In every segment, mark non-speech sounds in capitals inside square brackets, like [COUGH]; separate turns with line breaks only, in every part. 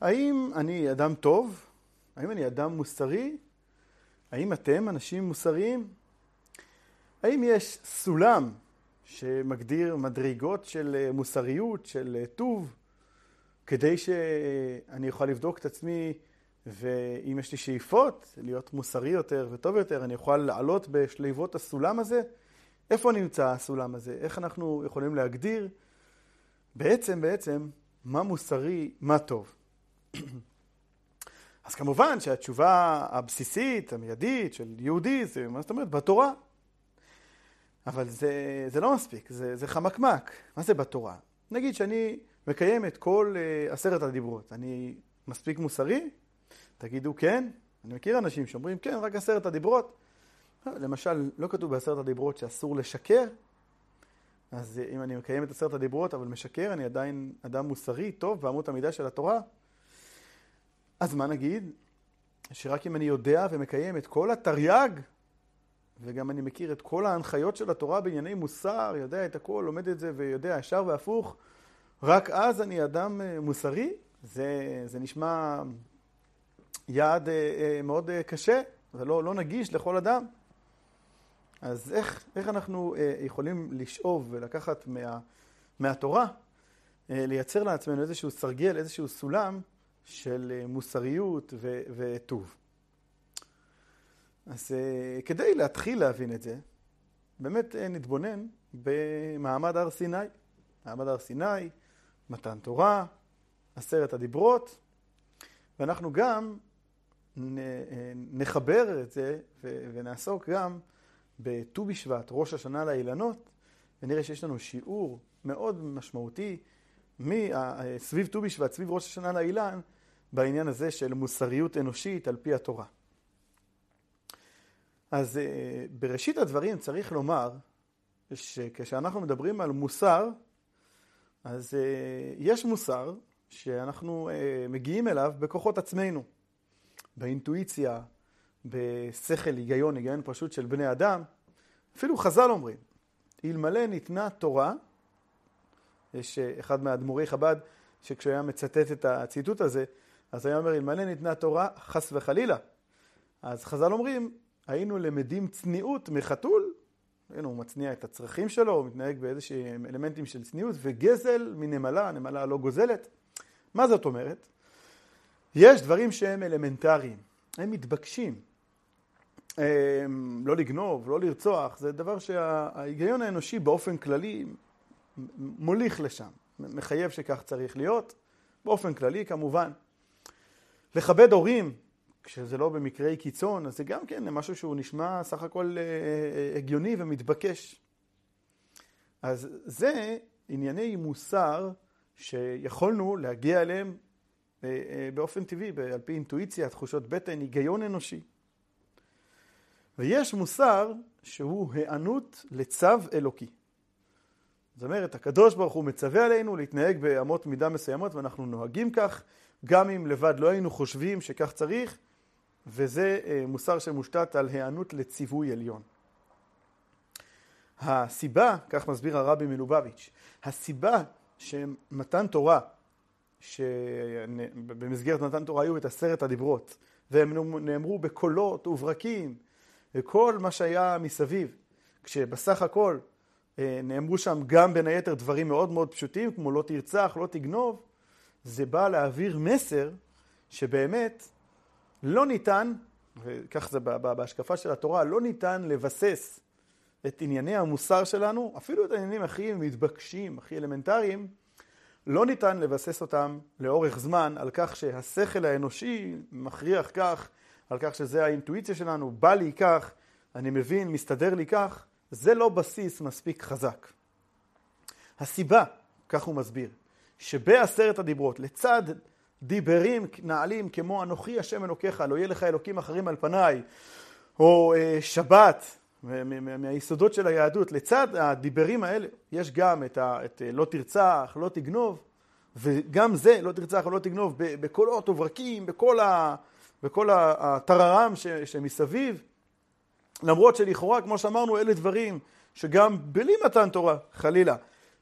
האם אני אדם טוב? האם אני אדם מוסרי? האם אתם אנשים מוסריים? האם יש סולם שמגדיר מדרגות של מוסריות, של טוב, כדי שאני אוכל לבדוק את עצמי ואם יש לי שאיפות להיות מוסרי יותר וטוב יותר, אני אוכל לעלות בשליבות הסולם הזה? איפה נמצא הסולם הזה? איך אנחנו יכולים להגדיר בעצם, בעצם, מה מוסרי, מה טוב? [CLEARS THROAT] אז כמובן שהתשובה הבסיסית, המיידית של יהודי, זה מה זאת אומרת? בתורה. אבל זה, זה לא מספיק, זה, זה חמקמק. מה זה בתורה? נגיד שאני מקיים את כל uh, עשרת הדיברות. אני מספיק מוסרי? תגידו כן. אני מכיר אנשים שאומרים כן, רק עשרת הדיברות. למשל, לא כתוב בעשרת הדיברות שאסור לשקר, אז אם אני מקיים את עשרת הדיברות אבל משקר, אני עדיין אדם מוסרי, טוב, באמות המידה של התורה. אז מה נגיד? שרק אם אני יודע ומקיים את כל התרי"ג, וגם אני מכיר את כל ההנחיות של התורה בענייני מוסר, יודע את הכל, לומד את זה ויודע ישר והפוך, רק אז אני אדם אה, מוסרי? זה, זה נשמע יעד אה, אה, מאוד קשה ולא לא נגיש לכל אדם. אז איך, איך אנחנו יכולים לשאוב ולקחת מה, מהתורה, לייצר לעצמנו איזשהו סרגל, איזשהו סולם, של אה, מוסריות וטוב. אז אה, כדי להתחיל להבין את זה, באמת אה, נתבונן במעמד הר סיני. מעמד הר סיני, מתן תורה, עשרת הדיברות, ואנחנו גם נחבר את זה ונעסוק גם בט"ו בשבט, ראש השנה לאילנות, ונראה שיש לנו שיעור מאוד משמעותי סביב ט"ו בשבט, סביב ראש השנה לאילן, בעניין הזה של מוסריות אנושית על פי התורה. אז אה, בראשית הדברים צריך לומר שכשאנחנו מדברים על מוסר, אז אה, יש מוסר שאנחנו אה, מגיעים אליו בכוחות עצמנו, באינטואיציה, בשכל, היגיון, היגיון פשוט של בני אדם. אפילו חז"ל אומרים, אלמלא ניתנה תורה, יש אחד מאדמו"רי חב"ד שכשהוא היה מצטט את הציטוט הזה, אז היה אומר, אלמלא ניתנה תורה, חס וחלילה. אז חז"ל אומרים, היינו למדים צניעות מחתול, הנה הוא מצניע את הצרכים שלו, הוא מתנהג באיזשהם אלמנטים של צניעות, וגזל מנמלה, נמלה לא גוזלת. מה זאת אומרת? יש דברים שהם אלמנטריים, הם מתבקשים. הם, לא לגנוב, לא לרצוח, זה דבר שההיגיון האנושי באופן כללי מוליך לשם, מחייב שכך צריך להיות, באופן כללי כמובן. לכבד הורים, כשזה לא במקרי קיצון, אז זה גם כן משהו שהוא נשמע סך הכל אה, אה, הגיוני ומתבקש. אז זה ענייני מוסר שיכולנו להגיע אליהם אה, באופן טבעי, על פי אינטואיציה, תחושות בטן, היגיון אנושי. ויש מוסר שהוא היענות לצו אלוקי. זאת אומרת, הקדוש ברוך הוא מצווה עלינו להתנהג באמות מידה מסוימות ואנחנו נוהגים כך, גם אם לבד לא היינו חושבים שכך צריך, וזה אה, מוסר שמושתת על היענות לציווי עליון. הסיבה, כך מסביר הרבי מלובביץ', הסיבה שמתן תורה, שבמסגרת מתן תורה היו את עשרת הדיברות, והם נאמרו בקולות וברקים, וכל מה שהיה מסביב, כשבסך הכל אה, נאמרו שם גם בין היתר דברים מאוד מאוד פשוטים, כמו לא תרצח, לא תגנוב, זה בא להעביר מסר שבאמת לא ניתן, וכך זה בהשקפה של התורה, לא ניתן לבסס את ענייני המוסר שלנו, אפילו את העניינים הכי מתבקשים, הכי אלמנטריים, לא ניתן לבסס אותם לאורך זמן על כך שהשכל האנושי מכריח כך, על כך שזה האינטואיציה שלנו, בא לי כך, אני מבין, מסתדר לי כך, זה לא בסיס מספיק חזק. הסיבה, כך הוא מסביר, שבעשרת הדיברות, לצד דיברים נעלים כמו אנוכי השם אלוקיך, לא יהיה לך אלוקים אחרים על פניי, או אה, שבת, מהיסודות של היהדות, לצד הדיברים האלה יש גם את, ה, את לא תרצח, לא תגנוב, וגם זה, לא תרצח ולא תגנוב, בקולות וברקים, בכל, בכל הטררם שמסביב, למרות שלכאורה, כמו שאמרנו, אלה דברים שגם בלי מתן תורה, חלילה,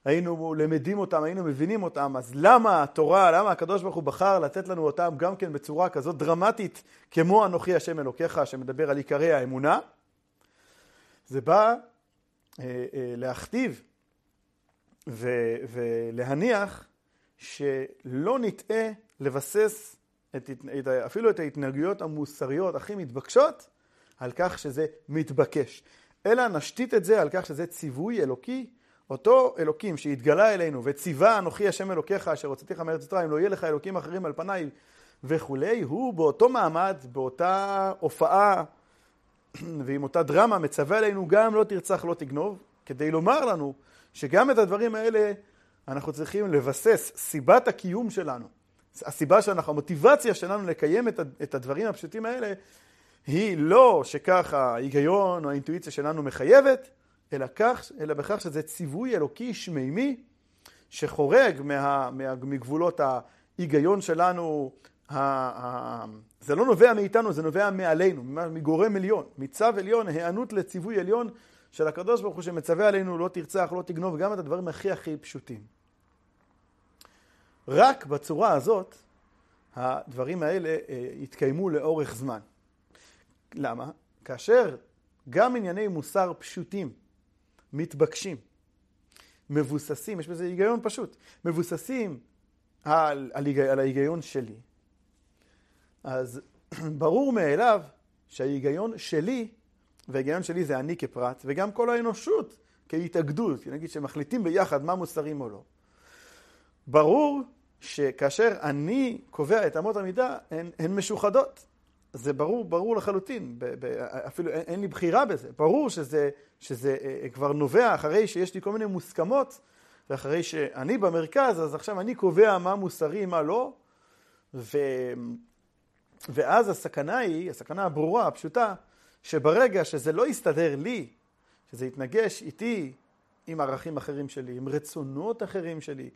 היינו למדים אותם, היינו מבינים אותם, אז למה התורה, למה הקדוש ברוך הוא בחר לתת לנו אותם גם כן בצורה כזאת דרמטית כמו אנוכי השם אלוקיך שמדבר על עיקרי האמונה? זה בא אה, אה, להכתיב ו- ולהניח שלא נטעה לבסס את, את, אפילו את ההתנהגויות המוסריות הכי מתבקשות על כך שזה מתבקש, אלא נשתית את זה על כך שזה ציווי אלוקי, אותו אלוקים שהתגלה אלינו וציווה אנוכי השם אלוקיך אשר הוצאתיך מארץ מצרים לא יהיה לך אלוקים אחרים על פניי וכולי, הוא באותו מעמד, באותה הופעה [CLEARS THROAT] ועם אותה דרמה מצווה עלינו גם לא תרצח לא תגנוב, כדי לומר לנו שגם את הדברים האלה אנחנו צריכים לבסס, סיבת הקיום שלנו, הסיבה שאנחנו, המוטיבציה שלנו לקיים את הדברים הפשוטים האלה היא לא שכך ההיגיון או האינטואיציה שלנו מחייבת, אלא, כך, אלא בכך שזה ציווי אלוקי שמימי שחורג מה, מה, מגבולות ההיגיון שלנו, ה, ה, זה לא נובע מאיתנו, זה נובע מעלינו, מגורם עליון, מצו עליון, היענות לציווי עליון של הקדוש ברוך הוא שמצווה עלינו לא תרצח, לא תגנוב, גם את הדברים הכי הכי פשוטים. רק בצורה הזאת הדברים האלה אה, יתקיימו לאורך זמן. למה? כאשר גם ענייני מוסר פשוטים, מתבקשים, מבוססים, יש בזה היגיון פשוט, מבוססים על, על, על ההיגיון שלי, אז [CLEARS THROAT] ברור מאליו שההיגיון שלי, וההיגיון שלי זה אני כפרט, וגם כל האנושות כהתאגדות, נגיד שמחליטים ביחד מה מוסרים או לא. ברור שכאשר אני קובע את אמות המידה, הן, הן משוחדות. זה ברור, ברור לחלוטין, ב, ב, אפילו אין, אין לי בחירה בזה. ברור שזה, שזה אה, אה, כבר נובע אחרי שיש לי כל מיני מוסכמות, ואחרי שאני במרכז, אז עכשיו אני קובע מה מוסרי, מה לא, ו, ואז הסכנה היא, הסכנה הברורה, הפשוטה, שברגע שזה לא יסתדר לי, שזה יתנגש איתי עם ערכים אחרים שלי, עם רצונות אחרים שלי,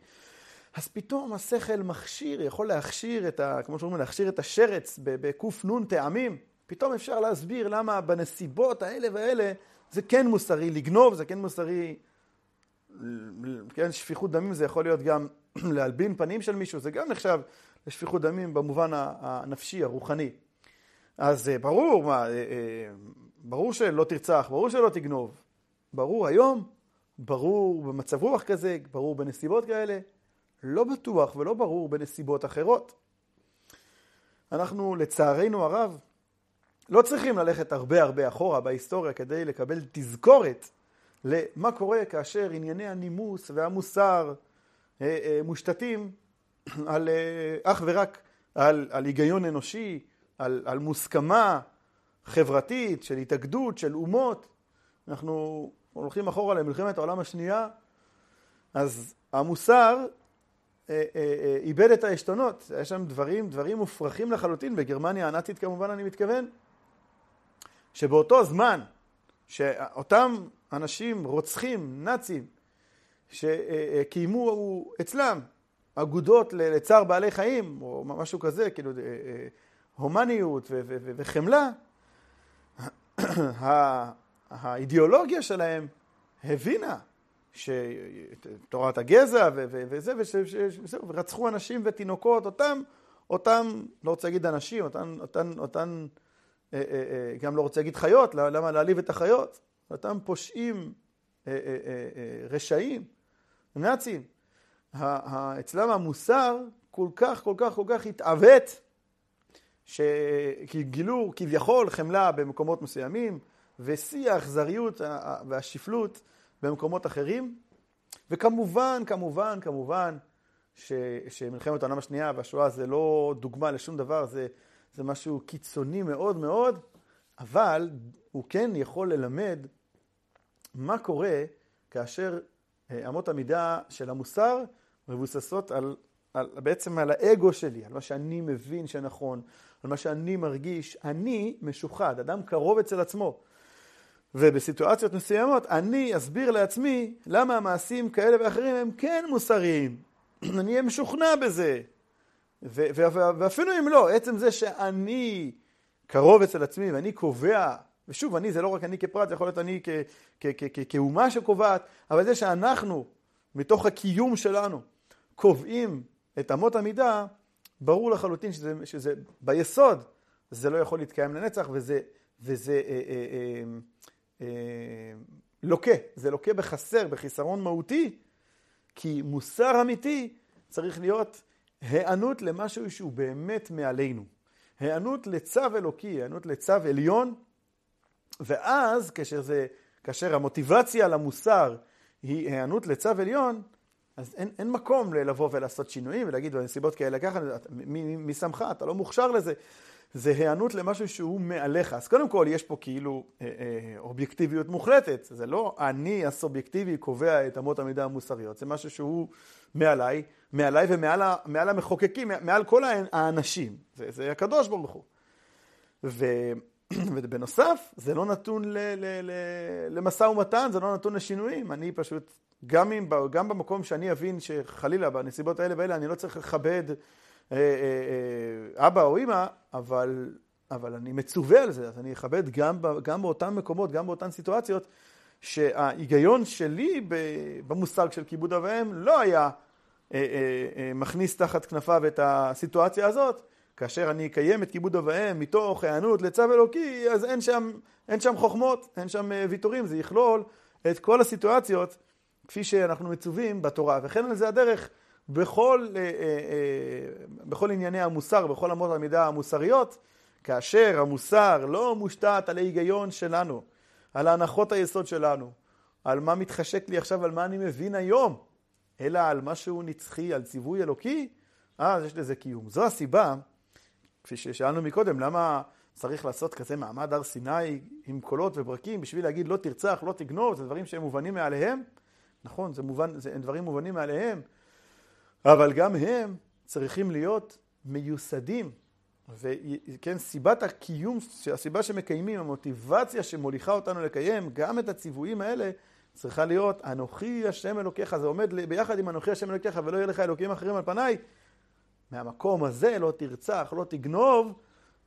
אז פתאום השכל מכשיר, יכול להכשיר את ה... כמו שאומרים, להכשיר את השרץ בק"ן טעמים. פתאום אפשר להסביר למה בנסיבות האלה והאלה זה כן מוסרי לגנוב, זה כן מוסרי... כן, שפיכות דמים זה יכול להיות גם [CLEARS THROAT] להלבין פנים של מישהו, זה גם נחשב לשפיכות דמים במובן הנפשי, הרוחני. אז אה, ברור, מה, אה, אה, ברור שלא תרצח, ברור שלא תגנוב. ברור היום, ברור במצב רוח כזה, ברור בנסיבות כאלה. לא בטוח ולא ברור בנסיבות אחרות. אנחנו, לצערנו הרב, לא צריכים ללכת הרבה הרבה אחורה בהיסטוריה כדי לקבל תזכורת למה קורה כאשר ענייני הנימוס והמוסר אה, אה, מושתתים [CLEARS THROAT] על, אה, אך ורק על, על היגיון אנושי, על, על מוסכמה חברתית של התאגדות, של אומות. אנחנו הולכים אחורה למלחמת העולם השנייה, אז המוסר איבד את העשתונות, יש שם דברים, דברים מופרכים לחלוטין, בגרמניה הנאצית כמובן אני מתכוון, שבאותו זמן שאותם אנשים רוצחים, נאצים, שקיימו אצלם אגודות לצער בעלי חיים, או משהו כזה, כאילו הומניות וחמלה, [COUGHS] האידיאולוגיה שלהם הבינה שתורת הגזע וזה, וזהו, ורצחו אנשים ותינוקות, אותם, אותם, לא רוצה להגיד אנשים, אותן, אותן, אותן, אה, אה, אה, גם לא רוצה להגיד חיות, למה להעליב את החיות? אותם פושעים רשעים, נאצים. אצלם המוסר כל כך, כל כך, כל כך התעוות, שגילו כביכול חמלה במקומות מסוימים, ושיא האכזריות והשפלות במקומות אחרים. וכמובן, כמובן, כמובן, ש, שמלחמת העולם השנייה והשואה זה לא דוגמה לשום דבר, זה, זה משהו קיצוני מאוד מאוד, אבל הוא כן יכול ללמד מה קורה כאשר אה, אמות המידה של המוסר מבוססות על, על, בעצם על האגו שלי, על מה שאני מבין שנכון, על מה שאני מרגיש. אני משוחד, אדם קרוב אצל עצמו. ובסיטואציות מסוימות אני אסביר לעצמי למה המעשים כאלה ואחרים הם כן מוסריים. [CLEARS THROAT] אני אהיה משוכנע בזה. ואפילו אם לא, עצם זה שאני קרוב אצל עצמי ואני קובע, ושוב, אני זה לא רק אני כפרט, זה יכול להיות אני כאומה שקובעת, אבל זה שאנחנו מתוך הקיום שלנו, קובעים את אמות המידה, ברור לחלוטין שזה, שזה ביסוד, זה לא יכול להתקיים לנצח וזה, וזה אה, אה, אה, לוקה, זה לוקה בחסר, בחיסרון מהותי, כי מוסר אמיתי צריך להיות היענות למשהו שהוא באמת מעלינו. היענות לצו אלוקי, היענות לצו עליון, ואז כאשר, זה, כאשר המוטיבציה למוסר היא היענות לצו עליון, אז אין, אין מקום לבוא ולעשות שינויים ולהגיד בנסיבות כאלה ככה, מי, מי שמך, אתה לא מוכשר לזה. זה היענות למשהו שהוא מעליך. אז קודם כל, יש פה כאילו אה, אה, אובייקטיביות מוחלטת. זה לא אני הסובייקטיבי קובע את אמות המידה המוסריות, זה משהו שהוא מעליי, מעליי ומעל המחוקקים, מעל כל האנשים. זה, זה הקדוש ברוך הוא. ו, [CLEARS THROAT] ובנוסף, זה לא נתון למשא ומתן, זה לא נתון לשינויים. אני פשוט, גם, אם, גם במקום שאני אבין שחלילה בנסיבות האלה ואלה אני לא צריך לכבד אבא או אימא, אבל, אבל אני מצווה על זה, אז אני אכבד גם, גם באותם מקומות, גם באותן סיטואציות, שההיגיון שלי במושג של כיבוד אב ואם לא היה מכניס תחת כנפיו את הסיטואציה הזאת, כאשר אני אקיים את כיבוד אב ואם מתוך היענות לצו אלוקי, אז אין שם, אין שם חוכמות, אין שם ויתורים, זה יכלול את כל הסיטואציות כפי שאנחנו מצווים בתורה, וכן על זה הדרך בכל, אה, אה, אה, בכל ענייני המוסר, בכל אמות המידה המוסריות, כאשר המוסר לא מושתת על ההיגיון שלנו, על הנחות היסוד שלנו, על מה מתחשק לי עכשיו, על מה אני מבין היום, אלא על משהו נצחי, על ציווי אלוקי, אז יש לזה קיום. זו הסיבה, כפי ששאלנו מקודם, למה צריך לעשות כזה מעמד הר סיני עם קולות וברקים בשביל להגיד לא תרצח, לא תגנוב, זה דברים שהם מובנים מעליהם? נכון, זה מובן, זה דברים מובנים מעליהם, אבל גם הם צריכים להיות מיוסדים. וכן, סיבת הקיום, הסיבה שמקיימים, המוטיבציה שמוליכה אותנו לקיים גם את הציוויים האלה, צריכה להיות אנוכי השם אלוקיך, זה עומד ביחד עם אנוכי השם אלוקיך ולא יהיה לך אלוקים אחרים על פניי. מהמקום הזה לא תרצח, לא תגנוב,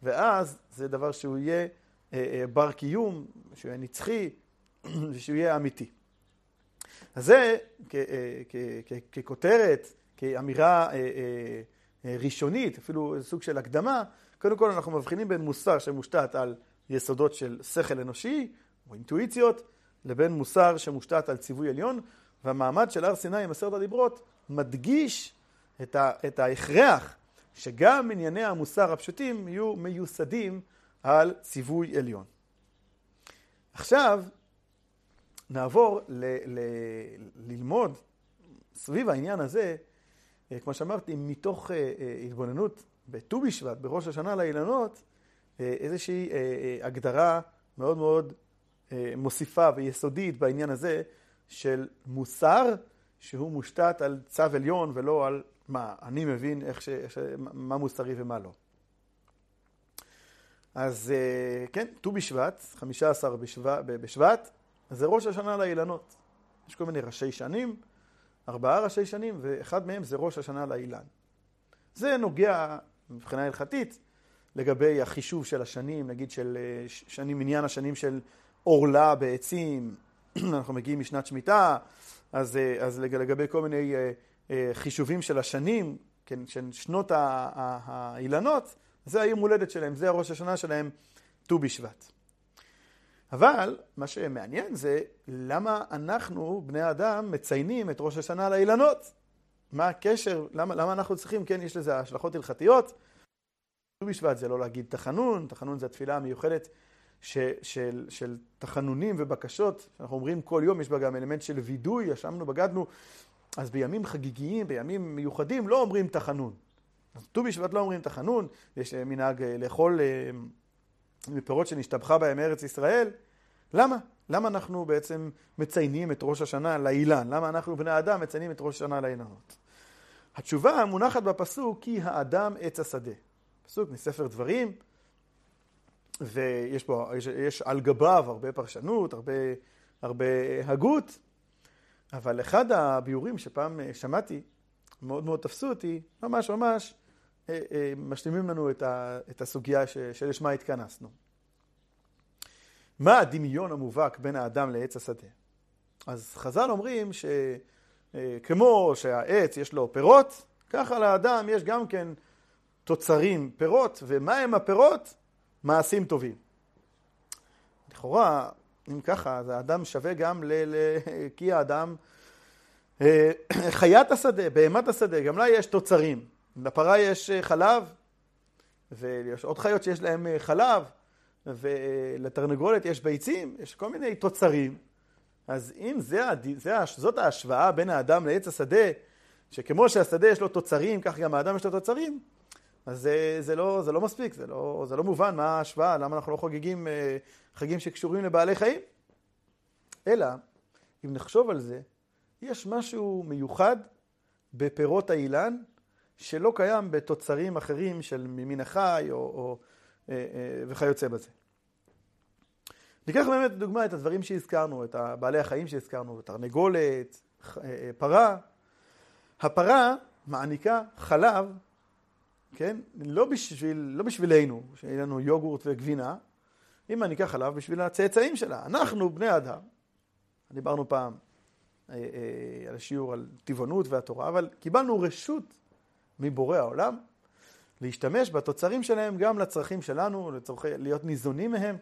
ואז זה דבר שהוא יהיה אה, אה, בר קיום, שהוא יהיה נצחי [CLEARS THROAT] ושהוא יהיה אמיתי. אז זה אה, ככותרת, כאמירה אה, אה, ראשונית, אפילו סוג של הקדמה, קודם כל אנחנו מבחינים בין מוסר שמושתת על יסודות של שכל אנושי או אינטואיציות, לבין מוסר שמושתת על ציווי עליון, והמעמד של הר סיני עם עשרת הדיברות מדגיש את, ה, את ההכרח שגם ענייני המוסר הפשוטים יהיו מיוסדים על ציווי עליון. עכשיו נעבור ל, ל, ללמוד סביב העניין הזה, אה, כמו שאמרתי, מתוך אה, אה, התבוננות בט"ו בשבט, בראש השנה לאילנות, איזושהי הגדרה מאוד מאוד מוסיפה ויסודית בעניין הזה של מוסר שהוא מושתת על צו עליון ולא על מה אני מבין איך ש... מה מוסרי ומה לא. אז כן, ט"ו בשבט, 15 בשבט, זה ראש השנה לאילנות. יש כל מיני ראשי שנים, ארבעה ראשי שנים, ואחד מהם זה ראש השנה לאילן. זה נוגע מבחינה הלכתית לגבי החישוב של השנים, נגיד של אה, שנים, מניין השנים של עורלה בעצים, [CLEARS THROAT] אנחנו מגיעים משנת שמיטה, אז, אה, אז לגבי כל מיני אה, חישובים של השנים, כן, של שנות האילנות, זה היום הולדת שלהם, זה הראש השנה שלהם, ט"ו בשבט. אבל מה שמעניין זה למה אנחנו, בני האדם, מציינים את ראש השנה לאילנות. מה הקשר, למה, למה אנחנו צריכים, כן, יש לזה השלכות הלכתיות. ט"ו בשבט זה לא להגיד תחנון, תחנון זה התפילה המיוחדת ש, של, של תחנונים ובקשות, שאנחנו אומרים כל יום, יש בה גם אלמנט של וידוי, ישבנו, בגדנו, אז בימים חגיגיים, בימים מיוחדים, לא אומרים תחנון. אז ט"ו בשבט לא אומרים תחנון, יש מנהג אה, לאכול אה, מפירות שנשתבחה בהם ארץ ישראל. למה? למה אנחנו בעצם מציינים את ראש השנה לאילן? למה אנחנו בני אדם מציינים את ראש השנה לאילנות? התשובה מונחת בפסוק כי האדם עץ השדה. פסוק מספר דברים, ויש בו, יש, יש על גביו הרבה פרשנות, הרבה, הרבה הגות, אבל אחד הביאורים שפעם שמעתי, מאוד מאוד תפסו אותי, ממש ממש אה, אה, משלימים לנו את הסוגיה שלשמה התכנסנו. מה הדמיון המובהק בין האדם לעץ השדה? אז חז"ל אומרים כמו שהעץ יש לו פירות, ככה לאדם יש גם כן תוצרים, פירות, ומה הם הפירות? מעשים טובים. לכאורה, אם ככה, אז האדם שווה גם ל... ל... כי האדם אה, [COUGHS] חיית השדה, בהמת השדה, גם לה יש תוצרים. לפרה יש אה, חלב, ויש עוד חיות שיש להן אה, חלב, ולתרנגולת יש ביצים, יש כל מיני תוצרים. אז אם זה, זה, זאת ההשוואה בין האדם לעץ השדה, שכמו שהשדה יש לו תוצרים, כך גם האדם יש לו תוצרים, אז זה, זה, לא, זה לא מספיק, זה לא, זה לא מובן מה ההשוואה, למה אנחנו לא חוגגים חגים שקשורים לבעלי חיים. אלא, אם נחשוב על זה, יש משהו מיוחד בפירות האילן, שלא קיים בתוצרים אחרים של ממין החי או, או, אה, אה, וכיוצא בזה. ניקח באמת דוגמה את הדברים שהזכרנו, את בעלי החיים שהזכרנו, תרנגולת, אה, פרה. הפרה מעניקה חלב, כן? לא, בשביל, לא בשבילנו, שיהיה לנו יוגורט וגבינה, היא מעניקה חלב בשביל הצאצאים שלה. אנחנו בני אדם, דיברנו פעם אה, אה, על השיעור על טבעונות והתורה, אבל קיבלנו רשות מבורא העולם להשתמש בתוצרים שלהם גם לצרכים שלנו, לצורכי, להיות ניזונים מהם,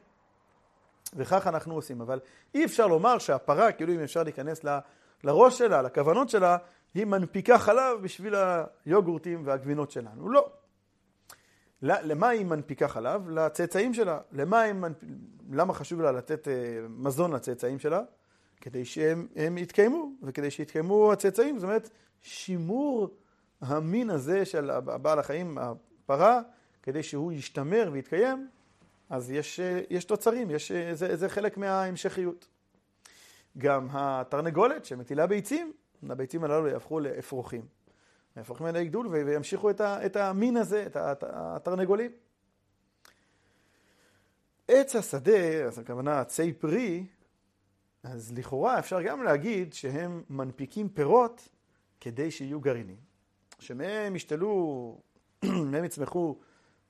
וכך אנחנו עושים. אבל אי אפשר לומר שהפרה, כאילו אם אפשר להיכנס ל, לראש שלה, לכוונות שלה, היא מנפיקה חלב בשביל היוגורטים והגבינות שלנו. לא. למה היא מנפיקה חלב? לצאצאים שלה. למה היא מנפ... למה חשוב לה לתת אה, מזון לצאצאים שלה? כדי שהם יתקיימו, וכדי שיתקיימו הצאצאים, זאת אומרת, שימור המין הזה של בעל החיים, הפרה, כדי שהוא ישתמר ויתקיים, אז יש, יש תוצרים, יש, זה, זה חלק מההמשכיות. גם התרנגולת שמטילה ביצים, הביצים הללו יהפכו לאפרוחים. האפרוחים האלה יגדול וימשיכו את, ה, את המין הזה, את התרנגולים. עץ השדה, אז הכוונה עצי פרי, אז לכאורה אפשר גם להגיד שהם מנפיקים פירות כדי שיהיו גרעינים. שמהם ישתלו, [CLEARS THROAT] מהם יצמחו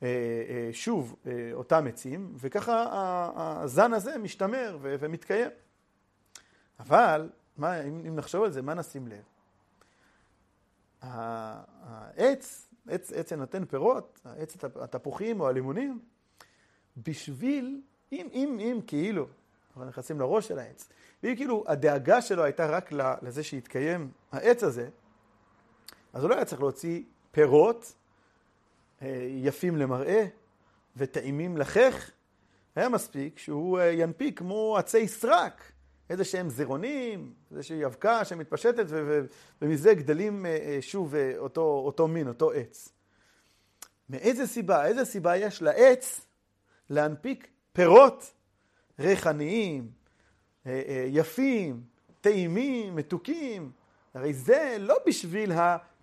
אה, אה, שוב אה, אותם עצים, וככה הזן הזה משתמר ומתקיים. אבל, מה, אם, נחשוב על זה, מה נשים לב? העץ, עץ, עץ שנותן פירות, העץ התפוחים או הלימונים, בשביל, אם, אם, אם כאילו, אנחנו נכנסים לראש של העץ, ואם כאילו הדאגה שלו הייתה רק לזה שיתקיים העץ הזה, אז הוא לא היה צריך להוציא פירות אה, יפים למראה וטעימים לחך, היה מספיק שהוא אה, ינפיק כמו עצי סרק, איזה שהם זרעונים, איזושהי אבקה שמתפשטת ומזה גדלים אה, שוב אותו, אותו מין, אותו עץ. מאיזה סיבה? איזה סיבה יש לעץ להנפיק פירות ריחניים, יפים, טעימים, מתוקים, הרי זה לא בשביל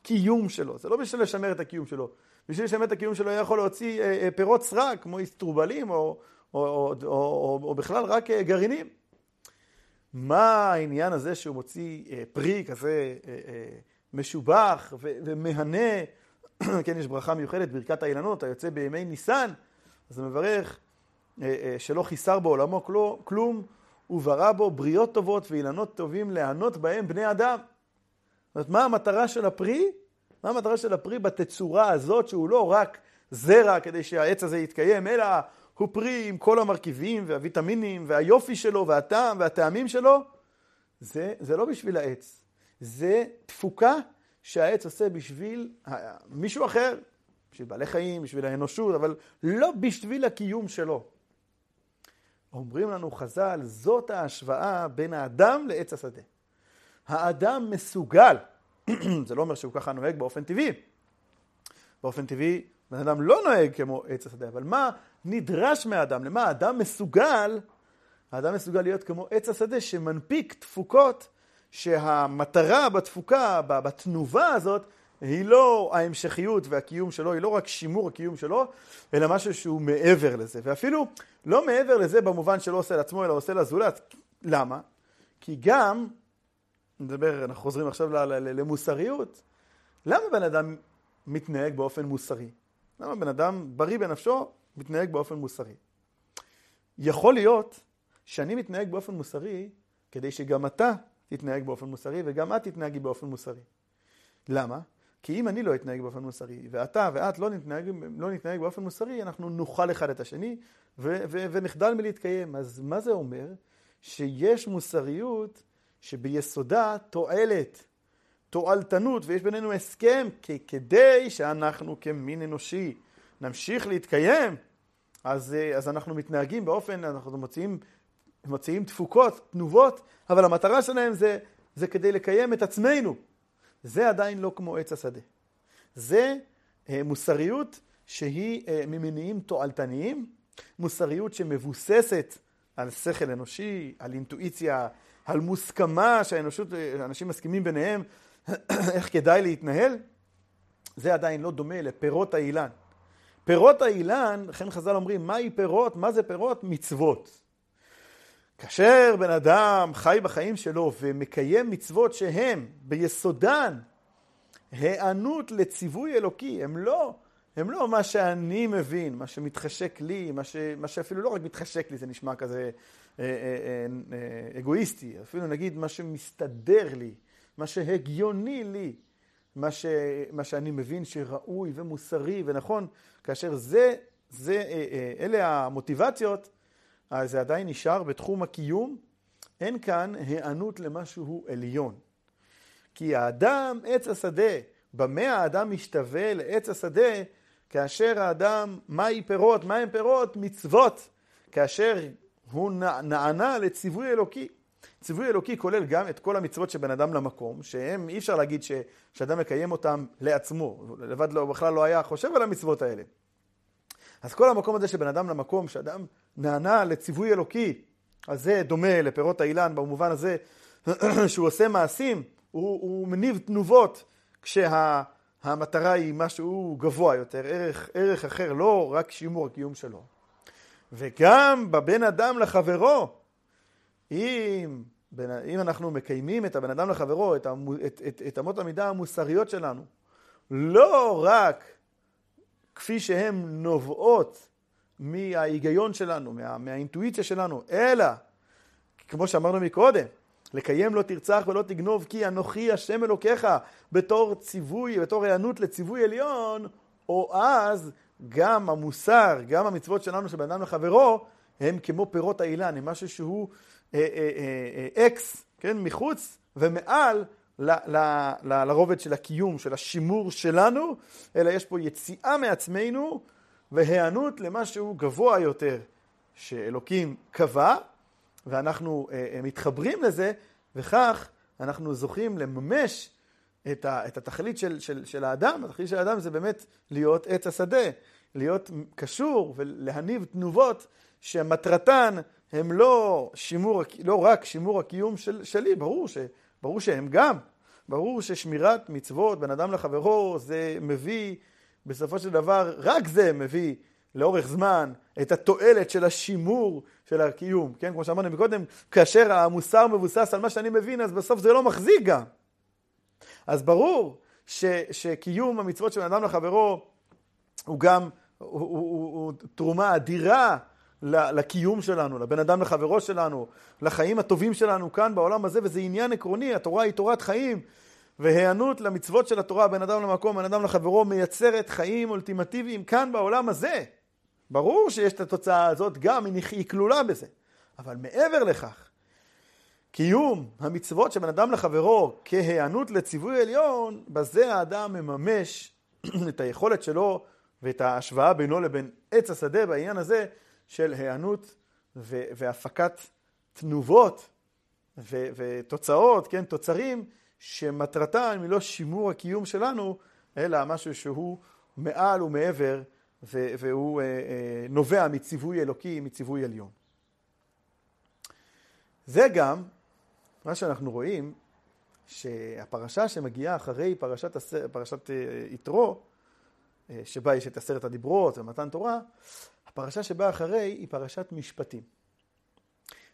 הקיום שלו, זה לא בשביל לשמר את הקיום שלו. בשביל לשמר את הקיום שלו, הוא יכול להוציא אה, פירות סרק, כמו אסטרובלים, או, או, או, או, או, או בכלל רק גרעינים. מה העניין הזה שהוא מוציא פרי כזה משובח ומהנה, [CLEARS THROAT] כן, יש ברכה מיוחדת, ברכת האילנות, היוצא בימי ניסן, אז זה מברך שלא חיסר בעולמו כלום, וברא בו בריות טובות ואילנות טובים להיענות בהם בני אדם. אומרת, מה המטרה של הפרי? מה המטרה של הפרי בתצורה הזאת, שהוא לא רק זרע כדי שהעץ הזה יתקיים, אלא הוא פרי עם כל המרכיבים והוויטמינים והיופי שלו והטעם והטעמים שלו? זה, זה לא בשביל העץ, זה תפוקה שהעץ עושה בשביל מישהו אחר, בשביל בעלי חיים, בשביל האנושות, אבל לא בשביל הקיום שלו. אומרים לנו חז"ל, זאת ההשוואה בין האדם לעץ השדה. האדם מסוגל, [CLEARS THROAT] זה לא אומר שהוא ככה נוהג באופן טבעי. באופן טבעי, בן אדם לא נוהג כמו עץ השדה, אבל מה נדרש מהאדם? למה האדם מסוגל? האדם מסוגל להיות כמו עץ השדה שמנפיק תפוקות שהמטרה בתפוקה, בתנובה הזאת, היא לא ההמשכיות והקיום שלו, היא לא רק שימור הקיום שלו, אלא משהו שהוא מעבר לזה. ואפילו לא מעבר לזה במובן שלא עושה לעצמו, אלא עושה לזולת. למה? כי גם, נדבר, אנחנו חוזרים עכשיו למוסריות, למה בן אדם מתנהג באופן מוסרי? למה בן אדם בריא בנפשו מתנהג באופן מוסרי? יכול להיות שאני מתנהג באופן מוסרי כדי שגם אתה תתנהג באופן מוסרי וגם את תתנהגי באופן מוסרי. למה? כי אם אני לא אתנהג באופן מוסרי, ואתה ואת לא נתנהג, לא נתנהג באופן מוסרי, אנחנו נאכל אחד את השני ו- ו- ונחדל מלהתקיים. אז מה זה אומר? שיש מוסריות שביסודה תועלת, תועלתנות, ויש בינינו הסכם כדי שאנחנו כמין אנושי נמשיך להתקיים, אז, אז אנחנו מתנהגים באופן, אנחנו מוציאים, מוציאים תפוקות, תנובות, אבל המטרה שלהם זה, זה כדי לקיים את עצמנו. זה עדיין לא כמו עץ השדה. זה אה, מוסריות שהיא אה, ממניעים תועלתניים, מוסריות שמבוססת על שכל אנושי, על אינטואיציה, על מוסכמה שהאנושות, אנשים מסכימים ביניהם [CLEARS THROAT] איך כדאי להתנהל, זה עדיין לא דומה לפירות האילן. פירות האילן, לכן חז"ל אומרים, מהי פירות? מה זה פירות? מצוות. כאשר בן אדם חי בחיים שלו ומקיים מצוות שהם ביסודן היענות לציווי אלוקי, הם לא, הם לא מה שאני מבין, מה שמתחשק לי, מה, ש, מה שאפילו לא רק מתחשק לי, זה נשמע כזה אגואיסטי, אפילו נגיד מה שמסתדר לי, מה שהגיוני לי, מה, ש, מה שאני מבין שראוי ומוסרי ונכון, כאשר זה, זה, אלה המוטיבציות, אז זה עדיין נשאר בתחום הקיום, אין כאן היענות למשהו עליון. כי האדם עץ השדה, במה האדם משתווה לעץ השדה, כאשר האדם, מהי פירות? מהם פירות? מצוות. כאשר הוא נענה לציווי אלוקי. ציווי אלוקי כולל גם את כל המצוות שבין אדם למקום, שהם, אי אפשר להגיד ש, שאדם מקיים אותם לעצמו, לבד לא, בכלל לא היה חושב על המצוות האלה. אז כל המקום הזה שבין אדם למקום, שאדם נענה לציווי אלוקי, אז זה דומה לפירות האילן במובן הזה [CLEARS THROAT] שהוא עושה מעשים, הוא, הוא מניב תנובות, כשהמטרה היא משהו גבוה יותר, ערך, ערך אחר, לא רק שימור הקיום שלו. וגם בבין אדם לחברו, אם, אם אנחנו מקיימים את הבן אדם לחברו, את, את, את, את אמות המידה המוסריות שלנו, לא רק כפי שהן נובעות מההיגיון שלנו, מה, מהאינטואיציה שלנו, אלא, כמו שאמרנו מקודם, לקיים לא תרצח ולא תגנוב כי אנוכי השם אלוקיך בתור ציווי, בתור היענות לציווי עליון, או אז גם המוסר, גם המצוות שלנו של בן אדם לחברו, הם כמו פירות האילן, הם משהו שהוא אה, אה, אה, אה, אקס, כן, מחוץ ומעל ל, ל, ל, לרובד של הקיום, של השימור שלנו, אלא יש פה יציאה מעצמנו והיענות למשהו גבוה יותר שאלוקים קבע, ואנחנו אה, אה, מתחברים לזה, וכך אנחנו זוכים לממש את, ה, את התכלית של, של, של האדם. התכלית של האדם זה באמת להיות עץ השדה, להיות קשור ולהניב תנובות שמטרתן הם לא, שימור, לא רק שימור הקיום של, שלי, ברור, ש, ברור שהם גם. ברור ששמירת מצוות בין אדם לחברו זה מביא, בסופו של דבר, רק זה מביא לאורך זמן את התועלת של השימור של הקיום, כן? כמו שאמרנו מקודם, כאשר המוסר מבוסס על מה שאני מבין, אז בסוף זה לא מחזיק גם. אז ברור ש, שקיום המצוות של אדם לחברו הוא גם, הוא, הוא, הוא, הוא תרומה אדירה לקיום שלנו, לבן אדם לחברו שלנו, לחיים הטובים שלנו כאן בעולם הזה, וזה עניין עקרוני, התורה היא תורת חיים, והיענות למצוות של התורה, בין אדם למקום, בין אדם לחברו, מייצרת חיים אולטימטיביים כאן בעולם הזה. ברור שיש את התוצאה הזאת גם, היא כלולה בזה. אבל מעבר לכך, קיום המצוות של בן אדם לחברו כהיענות לציווי עליון, בזה האדם מממש [CLEARS THROAT] את היכולת שלו ואת ההשוואה בינו לבין עץ השדה בעניין הזה של היענות והפקת תנובות ותוצאות, כן, תוצרים, שמטרתם היא לא שימור הקיום שלנו, אלא משהו שהוא מעל ומעבר והוא אה, אה, נובע מציווי אלוקי, מציווי עליון. זה גם מה שאנחנו רואים, שהפרשה שמגיעה אחרי פרשת, פרשת אה, יתרו, שבה יש את עשרת הדיברות ומתן תורה, הפרשה שבאה אחרי היא פרשת משפטים.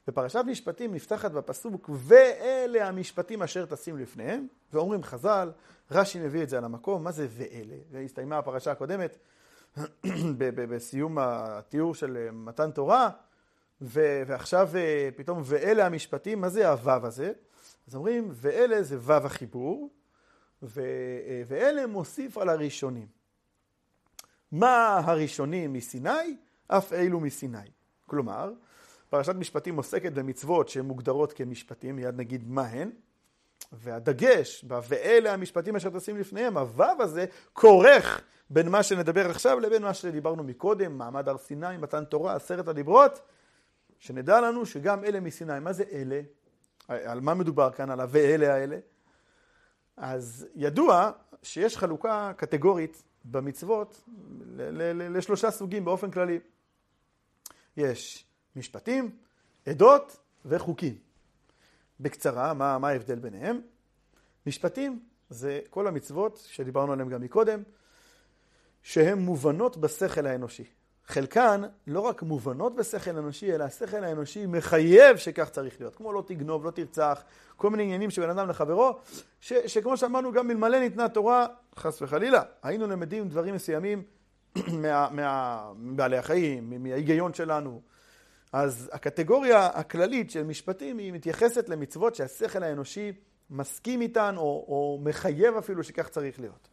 ופרשת משפטים נפתחת בפסוק, ואלה המשפטים אשר תשים לפניהם, ואומרים חז"ל, רש"י מביא את זה על המקום, מה זה ואלה? והסתיימה הפרשה הקודמת [CLEARS THROAT] בסיום התיאור של מתן תורה, ו- ועכשיו אה, פתאום, ואלה המשפטים, מה זה הוו הזה? אז אומרים, ואלה זה וו החיבור, ו- אה, ואלה מוסיף על הראשונים. מה הראשונים מסיני? אף אלו מסיני. כלומר, פרשת משפטים עוסקת במצוות שהן מוגדרות כמשפטים, מיד נגיד מה הן, והדגש, ואלה המשפטים אשר תשים לפניהם, הוו הזה כורך בין מה שנדבר עכשיו לבין מה שדיברנו מקודם, מעמד הר סיני, מתן תורה, עשרת הדיברות, שנדע לנו שגם אלה מסיני. מה זה אלה? על מה מדובר כאן, על ה"ואלה" האלה? אז ידוע שיש חלוקה קטגורית במצוות לשלושה סוגים באופן כללי. יש משפטים, עדות וחוקים. בקצרה, מה, מה ההבדל ביניהם? משפטים זה כל המצוות שדיברנו עליהן גם מקודם, שהן מובנות בשכל האנושי. חלקן לא רק מובנות בשכל האנושי, אלא השכל האנושי מחייב שכך צריך להיות. כמו לא תגנוב, לא תרצח, כל מיני עניינים שבן אדם לחברו, ש, שכמו שאמרנו, גם אלמלא ניתנה תורה, חס וחלילה, היינו למדים דברים מסוימים [CLEARS THROAT] מבעלי החיים, מההיגיון שלנו. אז הקטגוריה הכללית של משפטים היא מתייחסת למצוות שהשכל האנושי מסכים איתן, או, או מחייב אפילו שכך צריך להיות.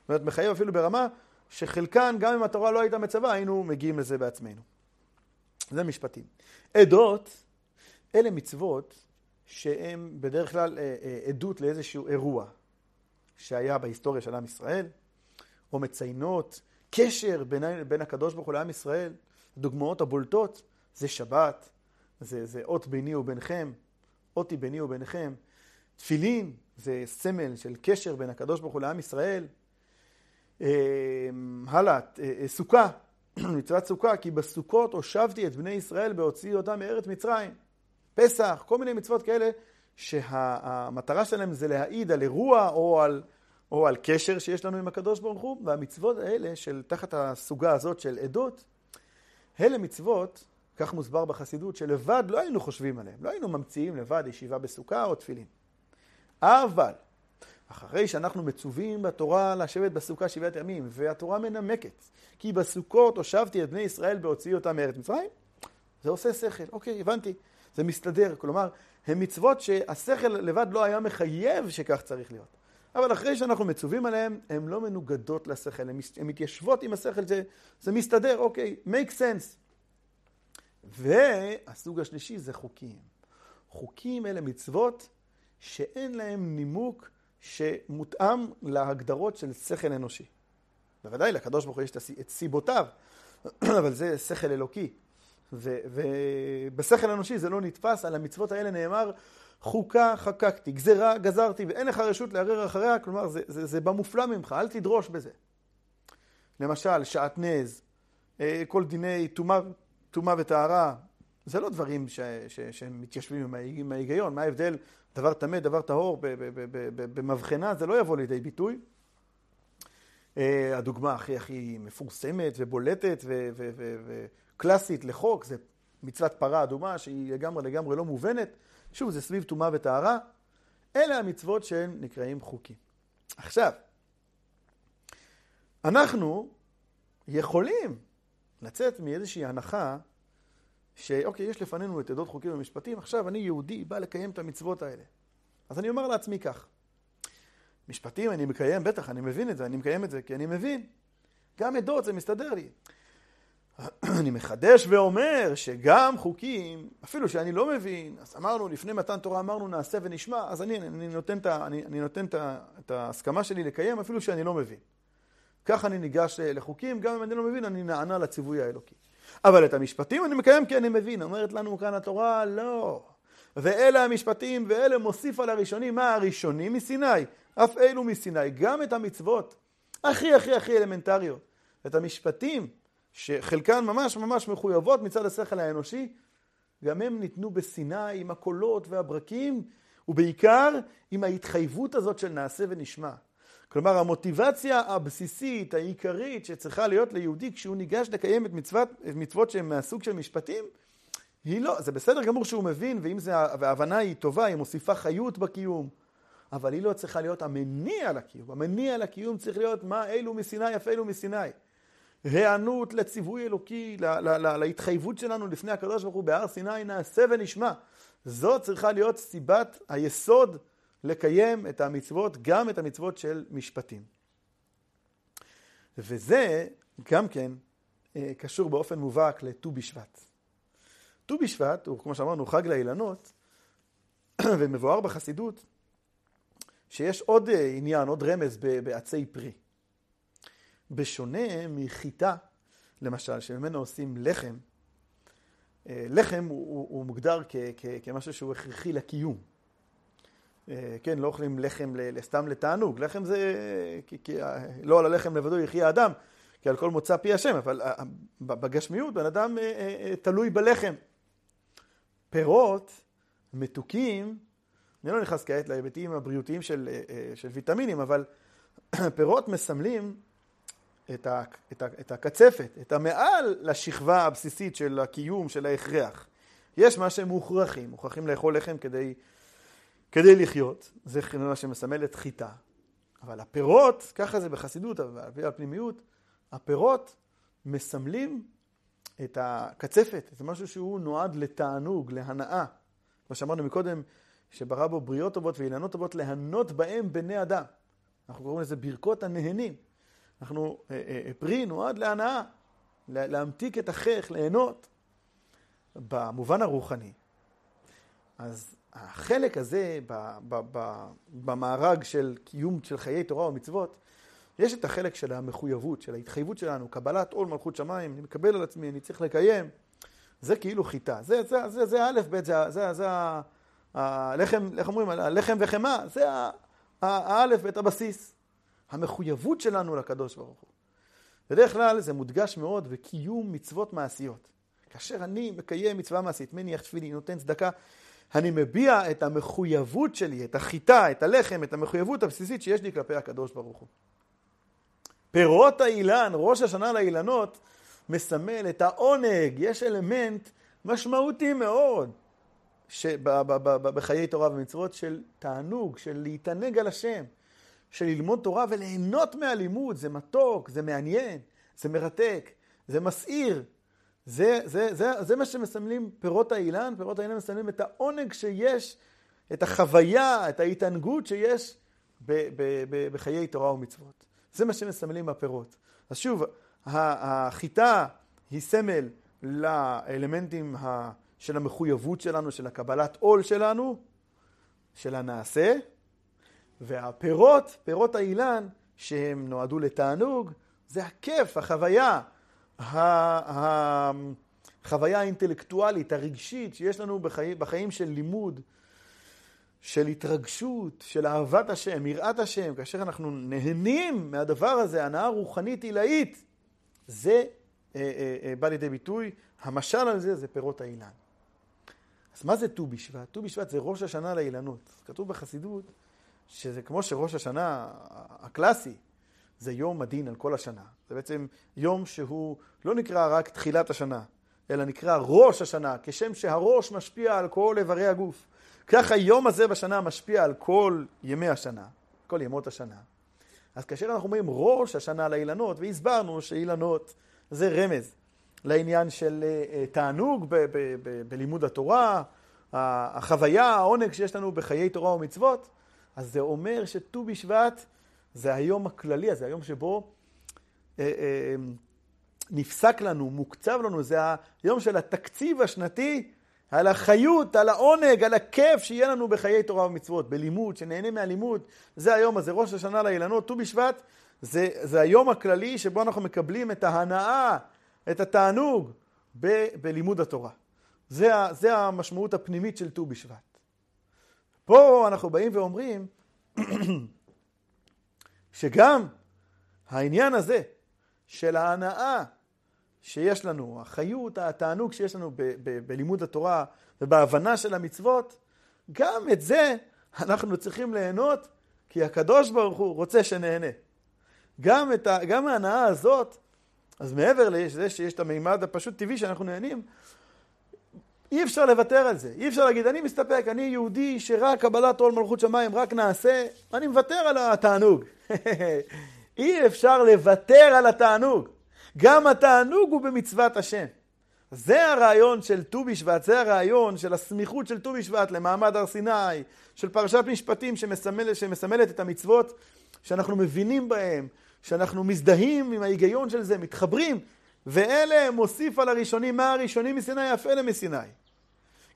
זאת אומרת, מחייב אפילו ברמה שחלקן, גם אם התורה לא הייתה מצווה, היינו מגיעים לזה בעצמנו. זה משפטים. עדות, אלה מצוות שהן בדרך כלל אה, אה, עדות לאיזשהו אירוע שהיה בהיסטוריה של עם ישראל, או מציינות קשר בין, בין הקדוש ברוך הוא לעם ישראל. הדוגמאות הבולטות זה שבת, זה, זה אות ביני וביניכם, אותי ביני וביניכם. תפילין זה סמל של קשר בין הקדוש ברוך הוא לעם ישראל. אמ, הלאה, אה, אה, סוכה, [CLEARS THROAT] מצוות סוכה, כי בסוכות הושבתי את בני ישראל בהוציאי אותם מארץ מצרים. פסח, כל מיני מצוות כאלה, שהמטרה שלהם זה להעיד על אירוע או על, או על קשר שיש לנו עם הקדוש ברוך הוא, והמצוות האלה של תחת הסוגה הזאת של עדות, אלה מצוות, כך מוסבר בחסידות, שלבד לא היינו חושבים עליהם, לא היינו ממציאים לבד ישיבה בסוכה או תפילין. אבל אחרי שאנחנו מצווים בתורה לשבת בסוכה שבעת ימים, והתורה מנמקת, כי בסוכות הושבתי את בני ישראל בהוציאי אותם מארץ מצרים, זה עושה שכל. אוקיי, הבנתי, זה מסתדר. כלומר, הן מצוות שהשכל לבד לא היה מחייב שכך צריך להיות. אבל אחרי שאנחנו מצווים עליהן, הן לא מנוגדות לשכל, הן מתיישבות עם השכל, זה, זה מסתדר, אוקיי, make sense. והסוג השלישי זה חוקים. חוקים אלה מצוות שאין להם נימוק שמותאם להגדרות של שכל אנושי. בוודאי, לקדוש ברוך הוא יש את סיבותיו, [CLEARS THROAT] אבל זה שכל אלוקי. ובשכל אנושי זה לא נתפס, על המצוות האלה נאמר חוקה חקקתי, גזרה גזרתי, ואין לך רשות לערער אחריה, כלומר זה, זה, זה במופלא ממך, אל תדרוש בזה. למשל, שעטנז, אה, כל דיני טומאה וטהרה, זה לא דברים שמתיישבים עם ההיגיון, מה ההבדל דבר טמא, דבר טהור, במבחנה זה לא יבוא לידי ביטוי. אה, הדוגמה הכי הכי מפורסמת ובולטת וקלאסית לחוק זה מצוות פרה אדומה שהיא לגמרי לגמרי לא מובנת. שוב, זה סביב טומאה וטהרה. אלה המצוות שהן נקראים חוקים. עכשיו, אנחנו יכולים לצאת מאיזושהי הנחה שאוקיי, יש לפנינו את עדות חוקים ומשפטים, עכשיו אני יהודי, בא לקיים את המצוות האלה. אז אני אומר לעצמי כך, משפטים אני מקיים, בטח, אני מבין את זה, אני מקיים את זה כי אני מבין. גם עדות זה מסתדר לי. [CLEARS THROAT] אני מחדש ואומר שגם חוקים, אפילו שאני לא מבין, אז אמרנו, לפני מתן תורה אמרנו נעשה ונשמע, אז אני, אני נותן, את, אני, אני נותן את, את ההסכמה שלי לקיים אפילו שאני לא מבין. כך אני ניגש לחוקים, גם אם אני לא מבין, אני נענה לציווי האלוקי. אבל את המשפטים אני מקיים כי אני מבין. אומרת לנו כאן התורה, לא. ואלה המשפטים, ואלה מוסיף על הראשונים. מה הראשונים מסיני? אף אלו מסיני. גם את המצוות הכי הכי הכי אלמנטריות. את המשפטים, שחלקן ממש ממש מחויבות מצד השכל האנושי, גם הם ניתנו בסיני עם הקולות והברקים, ובעיקר עם ההתחייבות הזאת של נעשה ונשמע. כלומר, המוטיבציה הבסיסית, העיקרית, שצריכה להיות ליהודי כשהוא ניגש לקיים את מצוות, את מצוות שהן מהסוג של משפטים, היא לא, זה בסדר גמור שהוא מבין, ואם זה, וההבנה היא טובה, היא מוסיפה חיות בקיום, אבל היא לא צריכה להיות המניע לקיום. המניע לקיום צריך להיות מה אלו מסיני, אף אלו מסיני. היענות לציווי אלוקי, לה, לה, לה, להתחייבות שלנו לפני הקדוש ברוך הוא בהר סיני, נעשה ונשמע. זאת צריכה להיות סיבת היסוד לקיים את המצוות, גם את המצוות של משפטים. וזה גם כן אה, קשור באופן מובהק לט"ו בשבט. ט"ו בשבט הוא, כמו שאמרנו, חג לאילנות, [CLEARS THROAT] ומבואר בחסידות שיש עוד אה, עניין, עוד רמז בעצי פרי. בשונה מחיטה, למשל, שממנו עושים לחם, אה, לחם הוא, הוא, הוא מוגדר כ, כ, כמשהו שהוא הכרחי לקיום. אה, כן, לא אוכלים לחם סתם לתענוג, לחם זה, כי, כי, לא על הלחם לבדו יחיה האדם, כי על כל מוצא פי השם, אבל בגשמיות בן אדם תלוי בלחם. פירות מתוקים, אני לא נכנס כעת להיבטים הבריאותיים של, של ויטמינים, אבל [CLEARS THROAT] פירות מסמלים את, ה, את, ה, את הקצפת, את המעל לשכבה הבסיסית של הקיום, של ההכרח. יש מה שהם מוכרחים, מוכרחים לאכול לחם כדי, כדי לחיות, זה מה שמסמל את חיטה. אבל הפירות, ככה זה בחסידות, אבל הפנימיות, הפירות מסמלים את הקצפת, זה משהו שהוא נועד לתענוג, להנאה. כמו שאמרנו מקודם, שברא בו בריות טובות ואילנות טובות, להנות בהם בני אדם. אנחנו קוראים לזה ברכות הנהנים. אנחנו, אה, אה, אה, פרי נועד להנאה, להמתיק את החייך, ליהנות. במובן הרוחני. אז החלק הזה במארג של קיום של חיי תורה ומצוות, יש את החלק של המחויבות, של ההתחייבות שלנו, קבלת עול מלכות שמיים, אני מקבל על עצמי, אני צריך לקיים. זה כאילו חיטה. זה, זה, זה, זה א' ב', זה, זה, זה הלחם, איך אומרים, הלחם וחמאה, זה האלף ב', הבסיס. המחויבות שלנו לקדוש ברוך הוא. בדרך כלל זה מודגש מאוד בקיום מצוות מעשיות. כאשר אני מקיים מצווה מעשית, מניח תפילין, נותן צדקה, אני מביע את המחויבות שלי, את החיטה, את הלחם, את המחויבות הבסיסית שיש לי כלפי הקדוש ברוך הוא. פירות האילן, ראש השנה לאילנות, מסמל את העונג, יש אלמנט משמעותי מאוד בחיי תורה ומצוות של תענוג, של להתענג על השם. של ללמוד תורה וליהנות מהלימוד, זה מתוק, זה מעניין, זה מרתק, זה מסעיר. זה, זה, זה, זה מה שמסמלים פירות האילן, פירות האילן מסמלים את העונג שיש, את החוויה, את ההתענגות שיש ב, ב, ב, בחיי תורה ומצוות. זה מה שמסמלים הפירות. אז שוב, החיטה היא סמל לאלמנטים של המחויבות שלנו, של הקבלת עול שלנו, של הנעשה, והפירות, פירות האילן, שהם נועדו לתענוג, זה הכיף, החוויה, החוויה האינטלקטואלית, הרגשית, שיש לנו בחיים, בחיים של לימוד, של התרגשות, של אהבת השם, יראת השם, כאשר אנחנו נהנים מהדבר הזה, הנאה רוחנית עילאית, זה אה, אה, אה, בא לידי ביטוי, המשל על זה זה פירות האילן. אז מה זה ט"ו בשבט? ט"ו בשבט זה ראש השנה לאילנות. כתוב בחסידות שזה כמו שראש השנה הקלאסי, זה יום הדין על כל השנה. זה בעצם יום שהוא לא נקרא רק תחילת השנה, אלא נקרא ראש השנה, כשם שהראש משפיע על כל איברי הגוף. כך היום הזה בשנה משפיע על כל ימי השנה, כל ימות השנה. אז כאשר אנחנו אומרים ראש השנה לאילנות, והסברנו שאילנות זה רמז לעניין של אה, אה, תענוג בלימוד התורה, החוויה, העונג שיש לנו בחיי תורה ומצוות, אז זה אומר שט"ו בשבט זה היום הכללי, זה היום שבו אה, אה, נפסק לנו, מוקצב לנו, זה היום של התקציב השנתי על החיות, על העונג, על הכיף שיהיה לנו בחיי תורה ומצוות, בלימוד, שנהנה מהלימוד. זה היום הזה, ראש השנה לאילנות, ט"ו בשבט, זה, זה היום הכללי שבו אנחנו מקבלים את ההנאה, את התענוג ב, בלימוד התורה. זה, זה המשמעות הפנימית של ט"ו בשבט. פה אנחנו באים ואומרים שגם העניין הזה של ההנאה שיש לנו, החיות, התענוג שיש לנו ב- ב- בלימוד התורה ובהבנה של המצוות, גם את זה אנחנו צריכים ליהנות, כי הקדוש ברוך הוא רוצה שנהנה. גם, ה, גם ההנאה הזאת, אז מעבר לזה שיש את המימד הפשוט טבעי שאנחנו נהנים, אי אפשר לוותר על זה. אי אפשר להגיד, אני מסתפק, אני יהודי שרק קבלת עול מלכות שמיים, רק נעשה, אני מוותר על התענוג. [LAUGHS] אי אפשר לוותר על התענוג. גם התענוג הוא במצוות השם. זה הרעיון של ט"ו בשבט, זה הרעיון של הסמיכות של ט"ו בשבט למעמד הר סיני, של פרשת משפטים שמסמל, שמסמלת את המצוות שאנחנו מבינים בהם, שאנחנו מזדהים עם ההיגיון של זה, מתחברים, ואלה מוסיף על הראשונים, מה הראשונים מסיני אף אלה מסיני.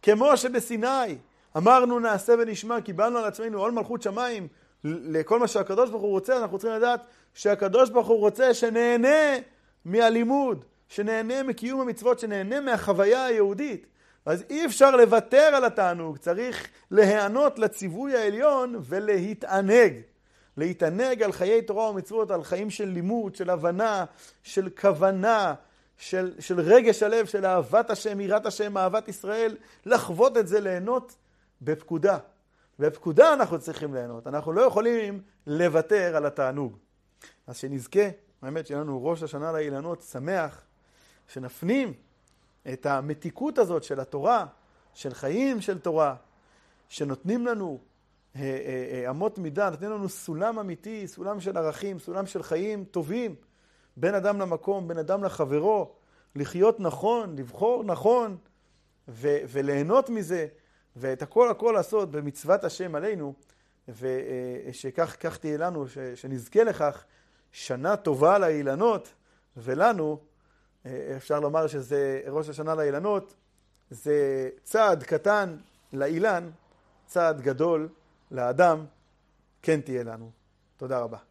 כמו שבסיני אמרנו נעשה ונשמע, קיבלנו על עצמנו עול מלכות שמיים לכל מה שהקדוש ברוך הוא רוצה, אנחנו צריכים לדעת שהקדוש ברוך הוא רוצה שנהנה מהלימוד, שנהנה מקיום המצוות, שנהנה מהחוויה היהודית. אז אי אפשר לוותר על התענוג, צריך להיענות לציווי העליון ולהתענג. להתענג על חיי תורה ומצוות, על חיים של לימוד, של הבנה, של כוונה, של, של רגש הלב, של אהבת השם, יראת השם, אהבת ישראל, לחוות את זה, ליהנות בפקודה. בפקודה אנחנו צריכים ליהנות, אנחנו לא יכולים לוותר על התענוג. אז שנזכה, האמת שיהיה לנו ראש השנה לאילנות שמח, שנפנים את המתיקות הזאת של התורה, של חיים של תורה, שנותנים לנו אה, אה, אה, אמות מידה, נותנים לנו סולם אמיתי, סולם של ערכים, סולם של חיים טובים, בין אדם למקום, בין אדם לחברו, לחיות נכון, לבחור נכון ו- וליהנות מזה, ואת הכל הכל לעשות במצוות השם עלינו, ושכך תהיה לנו, ש- שנזכה לכך שנה טובה לאילנות, ולנו, אפשר לומר שזה ראש השנה לאילנות, זה צעד קטן לאילן, צעד גדול לאדם, כן תהיה לנו. תודה רבה.